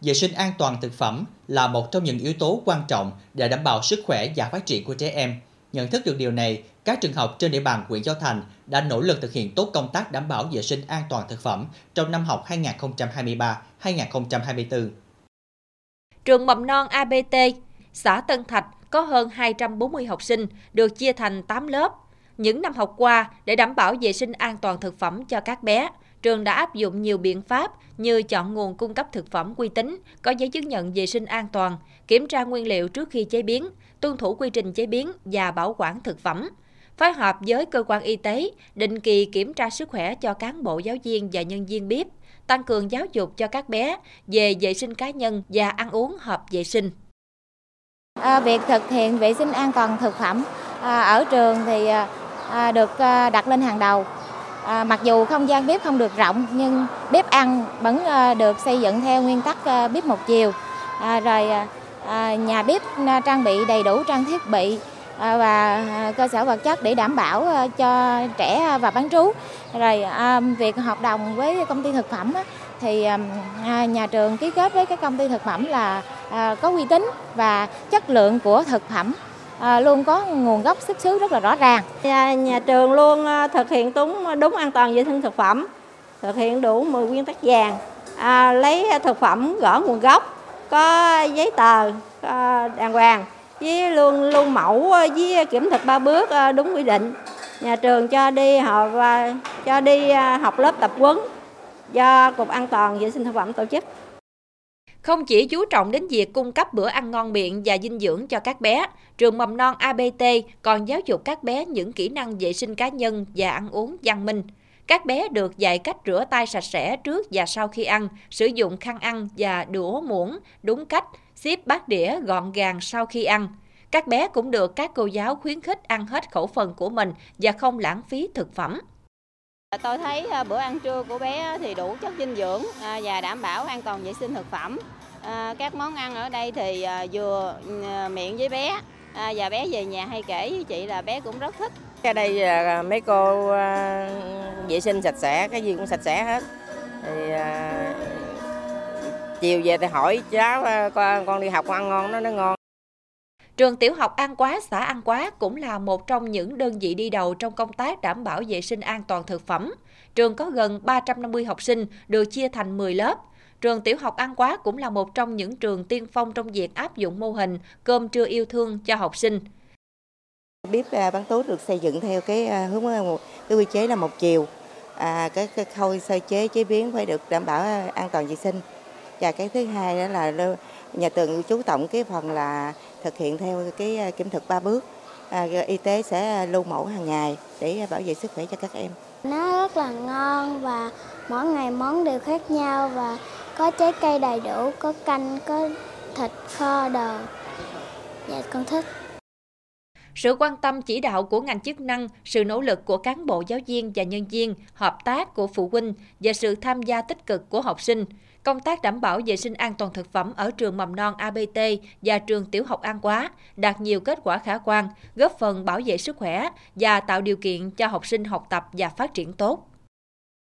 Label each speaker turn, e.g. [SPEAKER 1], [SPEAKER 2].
[SPEAKER 1] vệ sinh an toàn thực phẩm là một trong những yếu tố quan trọng để đảm bảo sức khỏe và phát triển của trẻ em. Nhận thức được điều này, các trường học trên địa bàn huyện Châu Thành đã nỗ lực thực hiện tốt công tác đảm bảo vệ sinh an toàn thực phẩm trong năm học 2023-2024.
[SPEAKER 2] Trường mầm non ABT, xã Tân Thạch có hơn 240 học sinh, được chia thành 8 lớp. Những năm học qua, để đảm bảo vệ sinh an toàn thực phẩm cho các bé, trường đã áp dụng nhiều biện pháp như chọn nguồn cung cấp thực phẩm uy tín, có giấy chứng nhận vệ sinh an toàn, kiểm tra nguyên liệu trước khi chế biến, tuân thủ quy trình chế biến và bảo quản thực phẩm. Phối hợp với cơ quan y tế, định kỳ kiểm tra sức khỏe cho cán bộ giáo viên và nhân viên bếp, tăng cường giáo dục cho các bé về vệ sinh cá nhân và ăn uống hợp vệ sinh.
[SPEAKER 3] À, việc thực hiện vệ sinh an toàn thực phẩm à, ở trường thì à, à được à, đặt lên hàng đầu. À, mặc dù không gian bếp không được rộng nhưng bếp ăn vẫn à, được xây dựng theo nguyên tắc à, bếp một chiều. À, rồi à, à, nhà bếp à, trang bị đầy đủ trang thiết bị à, và à, cơ sở vật chất để đảm bảo à, cho trẻ và bán trú. Rồi à, việc hợp đồng với công ty thực phẩm á, thì à, à nhà trường ký kết với các công ty thực phẩm là à, có uy tín và chất lượng của thực phẩm à, luôn có nguồn gốc xuất xứ rất là rõ ràng.
[SPEAKER 4] Nhà, nhà trường luôn à, thực hiện đúng đúng an toàn vệ sinh thực phẩm, thực hiện đủ 10 nguyên tắc vàng, à, lấy thực phẩm gõ nguồn gốc, có giấy tờ à, đàng hoàng, với luôn luôn mẫu à, với kiểm thực ba bước à, đúng quy định. Nhà trường cho đi họ cho đi học lớp tập huấn do Cục An toàn vệ sinh thực phẩm tổ chức.
[SPEAKER 2] Không chỉ chú trọng đến việc cung cấp bữa ăn ngon miệng và dinh dưỡng cho các bé, trường mầm non ABT còn giáo dục các bé những kỹ năng vệ sinh cá nhân và ăn uống văn minh. Các bé được dạy cách rửa tay sạch sẽ trước và sau khi ăn, sử dụng khăn ăn và đũa muỗng đúng cách, xếp bát đĩa gọn gàng sau khi ăn. Các bé cũng được các cô giáo khuyến khích ăn hết khẩu phần của mình và không lãng phí thực phẩm.
[SPEAKER 5] Tôi thấy à, bữa ăn trưa của bé thì đủ chất dinh dưỡng à, và đảm bảo an toàn vệ sinh thực phẩm. À, các món ăn ở đây thì vừa miệng với bé và bé về nhà hay kể với chị là bé cũng rất thích.
[SPEAKER 6] Ở đây mấy cô vệ sinh sạch sẽ, cái gì cũng sạch sẽ hết. Thì chiều về thì hỏi cháu con con đi học con ăn ngon nó nó ngon
[SPEAKER 2] Trường tiểu học An Quá, xã An Quá cũng là một trong những đơn vị đi đầu trong công tác đảm bảo vệ sinh an toàn thực phẩm. Trường có gần 350 học sinh được chia thành 10 lớp. Trường tiểu học An Quá cũng là một trong những trường tiên phong trong việc áp dụng mô hình cơm trưa yêu thương cho học sinh.
[SPEAKER 7] Bếp à, bán tú được xây dựng theo cái à, hướng à, cái quy chế là một chiều. À, cái, cái khâu sơ chế chế biến phải được đảm bảo an toàn vệ sinh. Và cái thứ hai đó là nhà trường chú trọng cái phần là thực hiện theo cái à, kiểm thực ba bước. À, y tế sẽ lưu mẫu hàng ngày để bảo vệ sức khỏe cho các em.
[SPEAKER 8] Nó rất là ngon và mỗi ngày món đều khác nhau và có trái cây đầy đủ, có canh, có thịt kho đồ. Dạ con thích.
[SPEAKER 2] Sự quan tâm chỉ đạo của ngành chức năng, sự nỗ lực của cán bộ giáo viên và nhân viên, hợp tác của phụ huynh và sự tham gia tích cực của học sinh, công tác đảm bảo vệ sinh an toàn thực phẩm ở trường mầm non ABT và trường tiểu học An Quá đạt nhiều kết quả khả quan, góp phần bảo vệ sức khỏe và tạo điều kiện cho học sinh học tập và phát triển tốt.